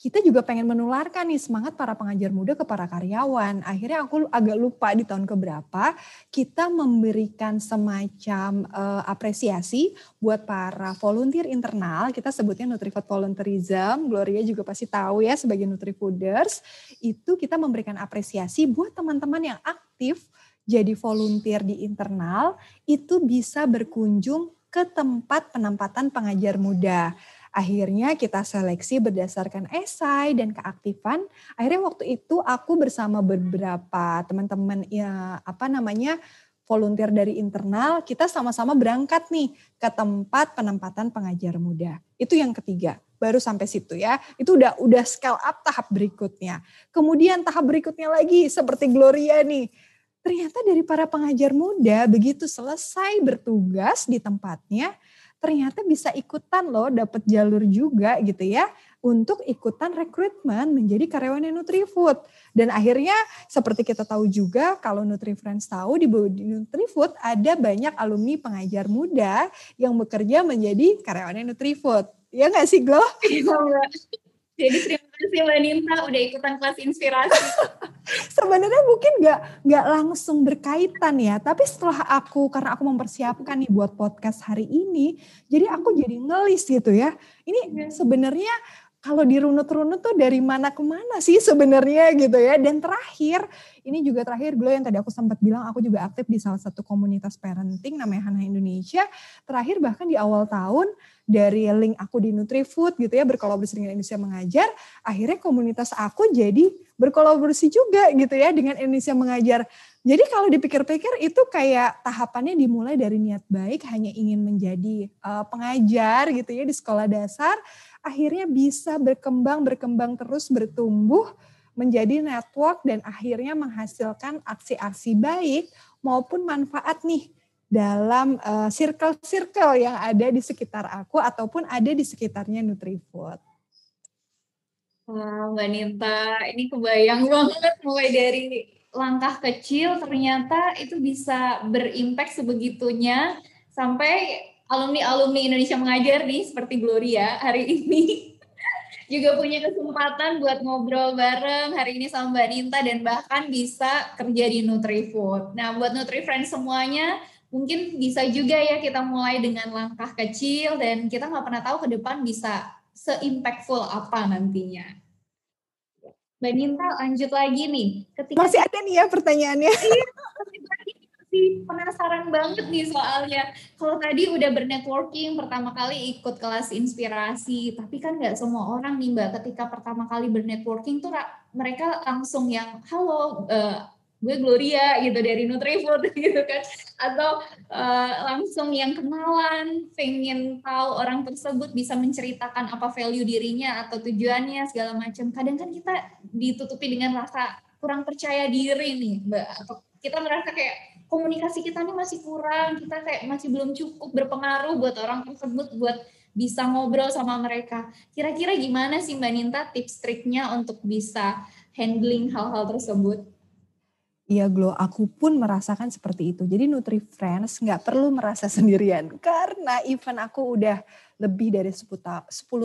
kita juga pengen menularkan nih semangat para pengajar muda ke para karyawan. Akhirnya aku agak lupa di tahun keberapa kita memberikan semacam uh, apresiasi buat para volunteer internal. Kita sebutnya Nutrifood Volunteerism. Gloria juga pasti tahu ya sebagai Nutrifooders. Itu kita memberikan apresiasi buat teman-teman yang aktif jadi volunteer di internal itu bisa berkunjung ke tempat penempatan pengajar muda. Akhirnya kita seleksi berdasarkan esai dan keaktifan. Akhirnya waktu itu aku bersama beberapa teman-teman ya apa namanya volunteer dari internal, kita sama-sama berangkat nih ke tempat penempatan pengajar muda. Itu yang ketiga. Baru sampai situ ya. Itu udah udah scale up tahap berikutnya. Kemudian tahap berikutnya lagi seperti Gloria nih. Ternyata dari para pengajar muda begitu selesai bertugas di tempatnya, ternyata bisa ikutan loh dapat jalur juga gitu ya untuk ikutan rekrutmen menjadi karyawan Nutrifood. Dan akhirnya seperti kita tahu juga kalau NutriFriends tahu di Nutrifood ada banyak alumni pengajar muda yang bekerja menjadi karyawan Nutrifood. Ya nggak sih Glo? Iya Jadi terima kasih Mbak Ninta udah ikutan kelas inspirasi. Sebenarnya mungkin nggak nggak langsung berkaitan ya, tapi setelah aku karena aku mempersiapkan nih buat podcast hari ini, jadi aku jadi ngelis gitu ya. Ini iya. sebenarnya kalau dirunut-runut tuh dari mana ke mana sih sebenarnya gitu ya. Dan terakhir, ini juga terakhir Glo yang tadi aku sempat bilang aku juga aktif di salah satu komunitas parenting namanya Hana Indonesia. Terakhir bahkan di awal tahun dari link aku di Nutrifood gitu ya berkolaborasi dengan Indonesia Mengajar, akhirnya komunitas aku jadi berkolaborasi juga gitu ya dengan Indonesia Mengajar. Jadi kalau dipikir-pikir itu kayak tahapannya dimulai dari niat baik hanya ingin menjadi uh, pengajar gitu ya di sekolah dasar, akhirnya bisa berkembang berkembang terus bertumbuh menjadi network dan akhirnya menghasilkan aksi-aksi baik maupun manfaat nih dalam uh, circle-circle yang ada di sekitar aku ataupun ada di sekitarnya Nutrifood. Wah, Mbak Ninta, ini kebayang banget mulai dari langkah kecil ternyata itu bisa berimpact sebegitunya sampai alumni-alumni Indonesia mengajar nih seperti Gloria hari ini juga punya kesempatan buat ngobrol bareng hari ini sama Mbak Ninta dan bahkan bisa kerja di NutriFood. Nah, buat NutriFriends semuanya, mungkin bisa juga ya kita mulai dengan langkah kecil dan kita nggak pernah tahu ke depan bisa se-impactful apa nantinya. Mbak Ninta lanjut lagi nih. Ketika Masih ada nih ya pertanyaannya. Iya, sih penasaran banget nih soalnya. Kalau tadi udah bernetworking pertama kali ikut kelas inspirasi, tapi kan nggak semua orang nih mbak ketika pertama kali bernetworking tuh mereka langsung yang halo uh, gue Gloria gitu dari Nutrifood gitu kan atau uh, langsung yang kenalan pengen tahu orang tersebut bisa menceritakan apa value dirinya atau tujuannya segala macam kadang kan kita ditutupi dengan rasa kurang percaya diri nih mbak atau kita merasa kayak komunikasi kita nih masih kurang, kita kayak masih belum cukup berpengaruh buat orang tersebut buat bisa ngobrol sama mereka. Kira-kira gimana sih Mbak Ninta tips triknya untuk bisa handling hal-hal tersebut? Iya Glo, aku pun merasakan seperti itu. Jadi Nutri Friends nggak perlu merasa sendirian. Karena event aku udah lebih dari 10,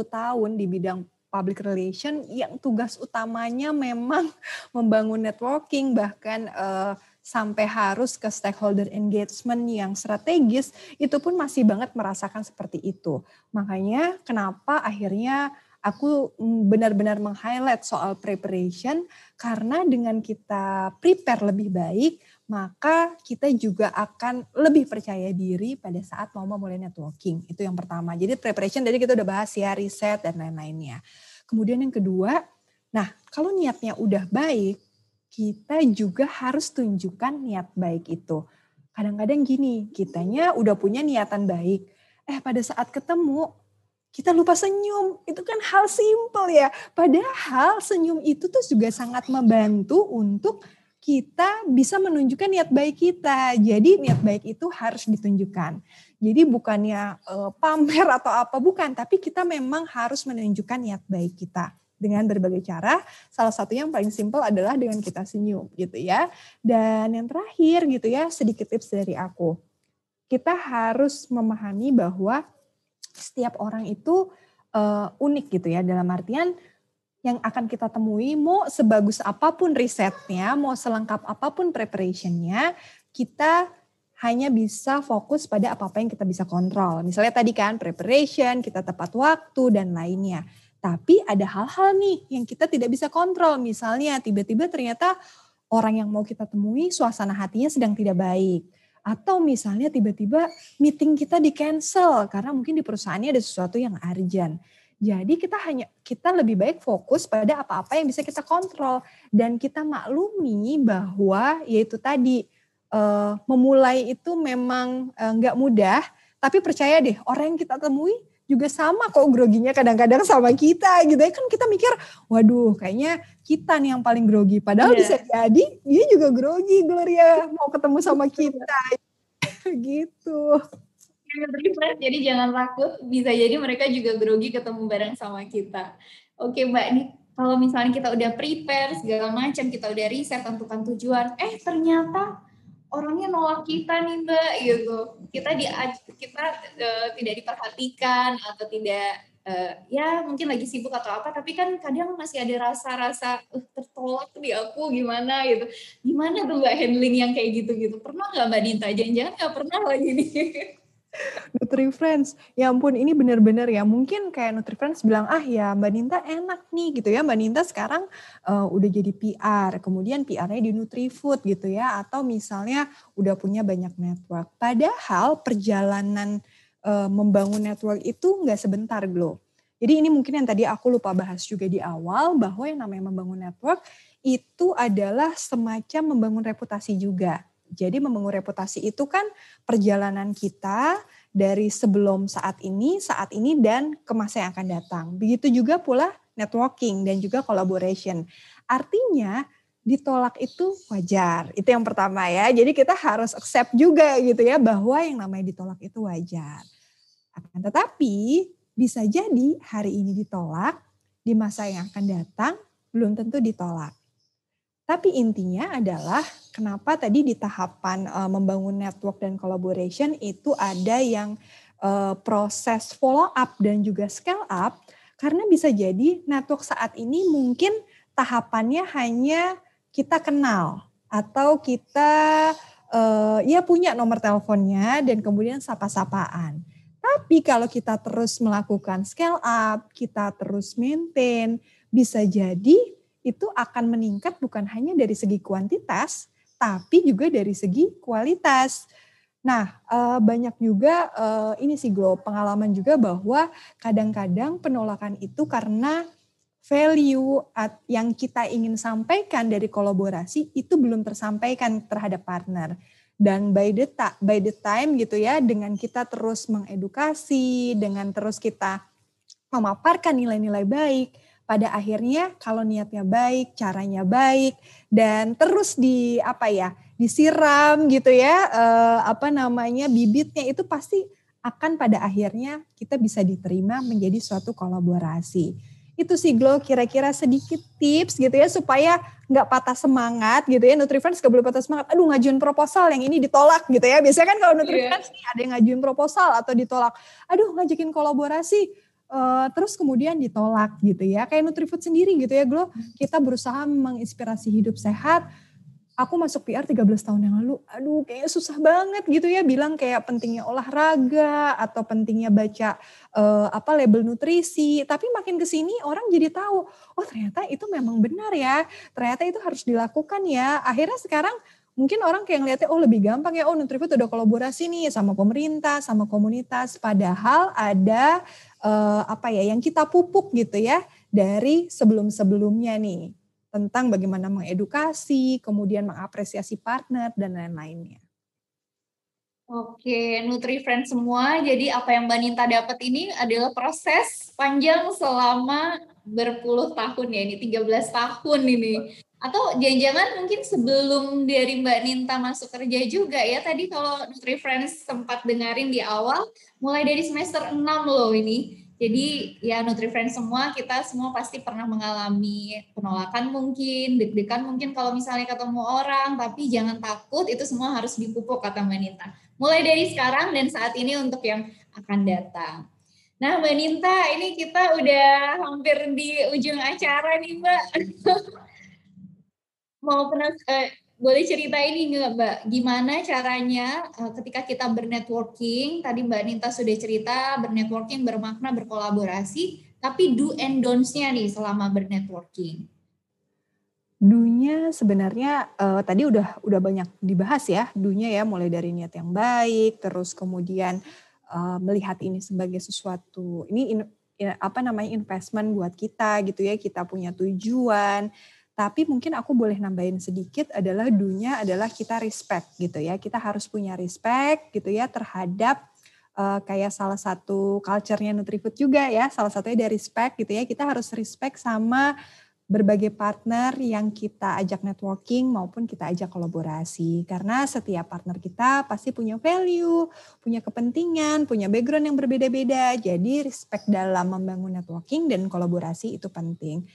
tahun di bidang public relation yang tugas utamanya memang membangun networking bahkan uh, sampai harus ke stakeholder engagement yang strategis, itu pun masih banget merasakan seperti itu. Makanya kenapa akhirnya aku mm, benar-benar meng-highlight soal preparation karena dengan kita prepare lebih baik, maka kita juga akan lebih percaya diri pada saat mau memulai networking. Itu yang pertama. Jadi preparation jadi kita udah bahas ya, riset dan lain-lainnya. Kemudian yang kedua, nah kalau niatnya udah baik, kita juga harus tunjukkan niat baik itu. Kadang-kadang gini, kitanya udah punya niatan baik, eh pada saat ketemu kita lupa senyum. Itu kan hal simpel ya. Padahal senyum itu tuh juga sangat membantu untuk kita bisa menunjukkan niat baik kita. Jadi niat baik itu harus ditunjukkan. Jadi bukannya uh, pamer atau apa bukan, tapi kita memang harus menunjukkan niat baik kita dengan berbagai cara. Salah satu yang paling simpel adalah dengan kita senyum gitu ya. Dan yang terakhir gitu ya, sedikit tips dari aku. Kita harus memahami bahwa setiap orang itu uh, unik gitu ya dalam artian yang akan kita temui mau sebagus apa pun risetnya, mau selengkap apa pun preparationnya, kita hanya bisa fokus pada apa-apa yang kita bisa kontrol. Misalnya tadi kan preparation, kita tepat waktu dan lainnya. Tapi ada hal-hal nih yang kita tidak bisa kontrol. Misalnya tiba-tiba ternyata orang yang mau kita temui suasana hatinya sedang tidak baik. Atau misalnya tiba-tiba meeting kita di cancel karena mungkin di perusahaannya ada sesuatu yang urgent. Jadi kita hanya kita lebih baik fokus pada apa-apa yang bisa kita kontrol dan kita maklumi bahwa yaitu tadi uh, memulai itu memang uh, nggak mudah. Tapi percaya deh orang yang kita temui juga sama kok groginya kadang-kadang sama kita gitu ya. Kan kita mikir waduh kayaknya kita nih yang paling grogi. Padahal yeah. bisa jadi dia juga grogi Gloria mau ketemu sama kita. Gitu. Jadi jangan takut bisa jadi mereka juga grogi ketemu bareng sama kita. Oke mbak nih kalau misalnya kita udah prepare segala macam kita udah riset tentukan tujuan eh ternyata orangnya nolak kita nih mbak. Gitu kita di kita uh, tidak diperhatikan atau tidak uh, ya mungkin lagi sibuk atau apa tapi kan kadang masih ada rasa-rasa uh, tertolak di aku gimana? gitu. Gimana tuh mbak handling yang kayak gitu gitu pernah nggak mbak Dinta? Jangan-jangan nggak pernah lagi nih Nutri Friends, ya ampun ini benar-benar ya mungkin kayak Nutri Friends bilang ah ya Mbak Ninta enak nih gitu ya Mbak Ninta sekarang uh, udah jadi PR, kemudian PR-nya di Nutrifood gitu ya atau misalnya udah punya banyak network. Padahal perjalanan uh, membangun network itu nggak sebentar Glow. Jadi ini mungkin yang tadi aku lupa bahas juga di awal bahwa yang namanya membangun network itu adalah semacam membangun reputasi juga. Jadi membangun reputasi itu kan perjalanan kita dari sebelum saat ini, saat ini dan ke masa yang akan datang. Begitu juga pula networking dan juga collaboration. Artinya ditolak itu wajar. Itu yang pertama ya. Jadi kita harus accept juga gitu ya bahwa yang namanya ditolak itu wajar. Tetapi bisa jadi hari ini ditolak, di masa yang akan datang belum tentu ditolak. Tapi intinya adalah kenapa tadi di tahapan uh, membangun network dan collaboration itu ada yang uh, proses follow up dan juga scale up karena bisa jadi network saat ini mungkin tahapannya hanya kita kenal atau kita uh, ya punya nomor teleponnya dan kemudian sapa-sapaan. Tapi kalau kita terus melakukan scale up, kita terus maintain, bisa jadi itu akan meningkat bukan hanya dari segi kuantitas, tapi juga dari segi kualitas. Nah, eh, banyak juga eh, ini sih Glo, pengalaman juga bahwa kadang-kadang penolakan itu karena value yang kita ingin sampaikan dari kolaborasi itu belum tersampaikan terhadap partner. Dan by the, by the time gitu ya, dengan kita terus mengedukasi, dengan terus kita memaparkan nilai-nilai baik, pada akhirnya kalau niatnya baik, caranya baik dan terus di apa ya, disiram gitu ya, eh, apa namanya bibitnya itu pasti akan pada akhirnya kita bisa diterima menjadi suatu kolaborasi. Itu sih Glo kira-kira sedikit tips gitu ya supaya nggak patah semangat gitu ya. Nutrifriends gak boleh patah semangat. Aduh ngajuin proposal yang ini ditolak gitu ya. Biasanya kan kalau iya. Nutrifriends yeah. nih ada yang ngajuin proposal atau ditolak. Aduh ngajakin kolaborasi uh, terus kemudian ditolak gitu ya. Kayak Nutrifood sendiri gitu ya, Glo. Kita berusaha menginspirasi hidup sehat. Aku masuk PR 13 tahun yang lalu, aduh kayaknya susah banget gitu ya bilang kayak pentingnya olahraga atau pentingnya baca uh, apa label nutrisi. Tapi makin ke sini orang jadi tahu, oh ternyata itu memang benar ya. Ternyata itu harus dilakukan ya. Akhirnya sekarang mungkin orang kayak ngeliatnya oh lebih gampang ya oh Nutrifood udah kolaborasi nih sama pemerintah sama komunitas padahal ada uh, apa ya yang kita pupuk gitu ya dari sebelum-sebelumnya nih tentang bagaimana mengedukasi, kemudian mengapresiasi partner dan lain-lainnya. Oke, Nutri Friends semua. Jadi apa yang Mbak Ninta dapat ini adalah proses panjang selama berpuluh tahun ya. Ini 13 tahun ini. Atau jangan-jangan mungkin sebelum dari Mbak Ninta masuk kerja juga ya. Tadi kalau Nutri Friends sempat dengerin di awal, mulai dari semester 6 loh ini. Jadi ya NutriFriends semua kita semua pasti pernah mengalami penolakan mungkin, deg-degan mungkin kalau misalnya ketemu orang, tapi jangan takut itu semua harus dipupuk kata Mbak Ninta. Mulai dari sekarang dan saat ini untuk yang akan datang. Nah Mbak Ninta ini kita udah hampir di ujung acara nih Mbak. Mau pernah eh, boleh cerita ini nggak Mbak, gimana caranya uh, ketika kita bernetworking, tadi Mbak Ninta sudah cerita bernetworking bermakna berkolaborasi, tapi do and don'ts-nya nih selama bernetworking. Dunya sebenarnya uh, tadi udah udah banyak dibahas ya, dunya ya mulai dari niat yang baik, terus kemudian uh, melihat ini sebagai sesuatu ini in, in, apa namanya investment buat kita gitu ya, kita punya tujuan, tapi mungkin aku boleh nambahin sedikit adalah dunia adalah kita respect gitu ya. Kita harus punya respect gitu ya terhadap uh, kayak salah satu culture-nya Nutrifood juga ya. Salah satunya dari respect gitu ya. Kita harus respect sama berbagai partner yang kita ajak networking maupun kita ajak kolaborasi. Karena setiap partner kita pasti punya value, punya kepentingan, punya background yang berbeda-beda. Jadi respect dalam membangun networking dan kolaborasi itu penting.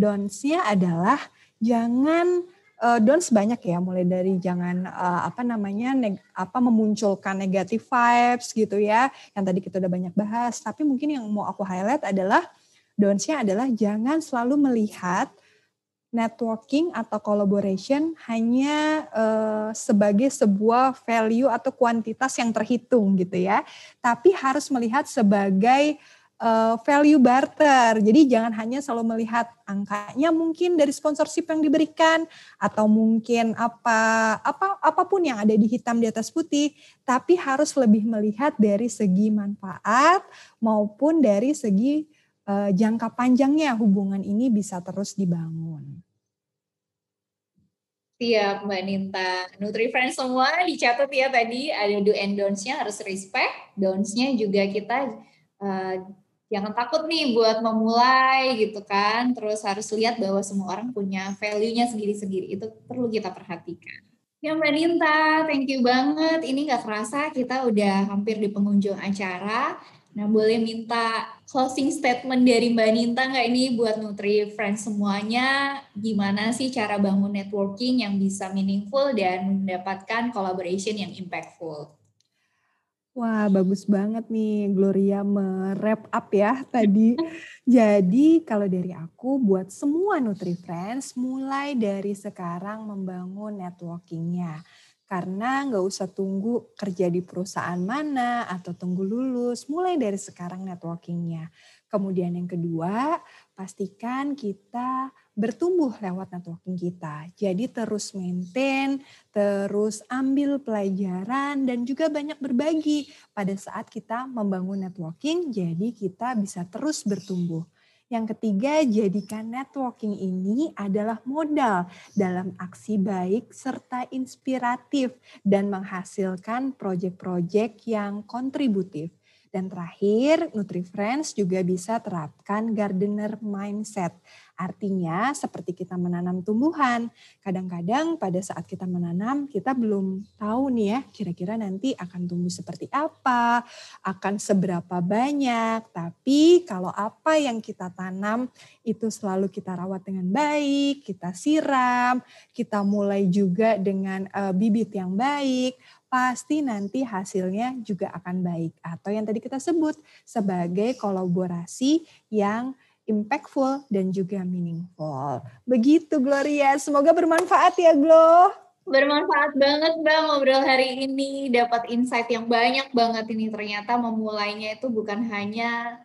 Donsnya adalah jangan uh, dons banyak ya mulai dari jangan uh, apa namanya neg, apa memunculkan negatif vibes gitu ya yang tadi kita udah banyak bahas. Tapi mungkin yang mau aku highlight adalah donsnya adalah jangan selalu melihat networking atau collaboration hanya uh, sebagai sebuah value atau kuantitas yang terhitung gitu ya. Tapi harus melihat sebagai uh, value barter. Jadi jangan hanya selalu melihat angkanya mungkin dari sponsorship yang diberikan atau mungkin apa apa apa pun yang ada di hitam di atas putih, tapi harus lebih melihat dari segi manfaat maupun dari segi uh, jangka panjangnya hubungan ini bisa terus dibangun. Siap Mbak Ninta. NutriFriends semua dicatat ya tadi ada do and don'ts-nya harus respect, don'ts-nya juga kita uh, jangan takut nih buat memulai gitu kan. Terus harus lihat bahwa semua orang punya value-nya sendiri-sendiri. Itu perlu kita perhatikan. Ya Mbak Ninta, thank you banget. Ini nggak kerasa kita udah hampir di pengunjung acara. Nah, boleh minta closing statement dari Mbak Ninta nggak ini buat Nutri Friends semuanya? Gimana sih cara bangun networking yang bisa meaningful dan mendapatkan collaboration yang impactful? Wah, bagus banget nih Gloria merap up ya tadi. Jadi kalau dari aku buat semua Nutri Friends mulai dari sekarang membangun networkingnya karena nggak usah tunggu kerja di perusahaan mana atau tunggu lulus, mulai dari sekarang networkingnya. Kemudian yang kedua, pastikan kita bertumbuh lewat networking kita. Jadi terus maintain, terus ambil pelajaran dan juga banyak berbagi pada saat kita membangun networking. Jadi kita bisa terus bertumbuh. Yang ketiga, jadikan networking ini adalah modal dalam aksi baik serta inspiratif dan menghasilkan proyek-proyek yang kontributif. Dan terakhir, NutriFriends juga bisa terapkan gardener mindset. Artinya seperti kita menanam tumbuhan. Kadang-kadang pada saat kita menanam, kita belum tahu nih ya kira-kira nanti akan tumbuh seperti apa, akan seberapa banyak. Tapi kalau apa yang kita tanam itu selalu kita rawat dengan baik, kita siram, kita mulai juga dengan uh, bibit yang baik, pasti nanti hasilnya juga akan baik. Atau yang tadi kita sebut sebagai kolaborasi yang impactful dan juga meaningful. Begitu Gloria, semoga bermanfaat ya Glo. Bermanfaat banget Mbak ngobrol hari ini, dapat insight yang banyak banget ini ternyata memulainya itu bukan hanya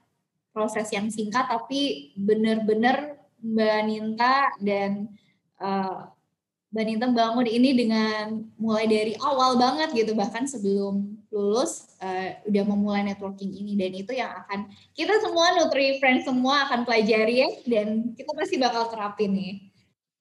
proses yang singkat tapi benar-benar Mbak Ninta dan uh, Mbak bangun ini dengan mulai dari awal banget gitu bahkan sebelum lulus uh, udah memulai networking ini dan itu yang akan kita semua Nutri Friends semua akan pelajari ya dan kita pasti bakal terapin nih.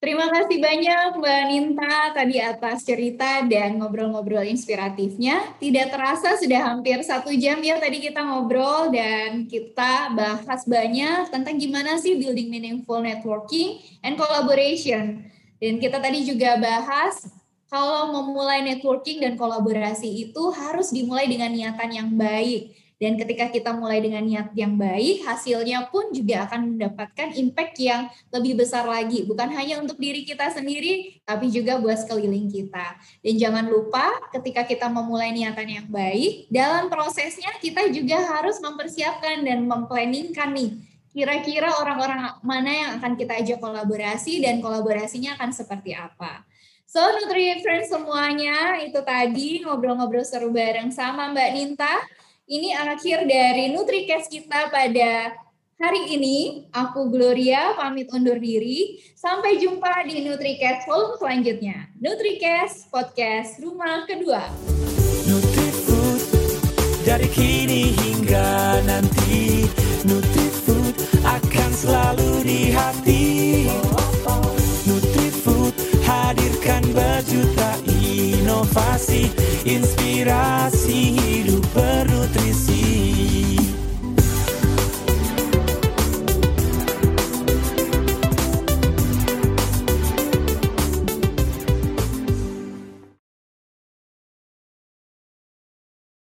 Terima kasih banyak Mbak Ninta tadi atas cerita dan ngobrol-ngobrol inspiratifnya. Tidak terasa sudah hampir satu jam ya tadi kita ngobrol dan kita bahas banyak tentang gimana sih building meaningful networking and collaboration. Dan kita tadi juga bahas kalau memulai networking dan kolaborasi itu harus dimulai dengan niatan yang baik. Dan ketika kita mulai dengan niat yang baik, hasilnya pun juga akan mendapatkan impact yang lebih besar lagi. Bukan hanya untuk diri kita sendiri, tapi juga buat sekeliling kita. Dan jangan lupa ketika kita memulai niatan yang baik, dalam prosesnya kita juga harus mempersiapkan dan memplanningkan nih kira-kira orang-orang mana yang akan kita ajak kolaborasi dan kolaborasinya akan seperti apa. So, Nutri Friends semuanya, itu tadi ngobrol-ngobrol seru bareng sama Mbak Ninta. Ini akhir dari NutriCast kita pada hari ini. Aku Gloria, pamit undur diri. Sampai jumpa di NutriCast volume selanjutnya. NutriCast, podcast rumah kedua. NutriFood, dari kini hingga nanti. Akan selalu di hati. Nutrifood hadirkan berjuta inovasi Inspirasi hidup bernutrisi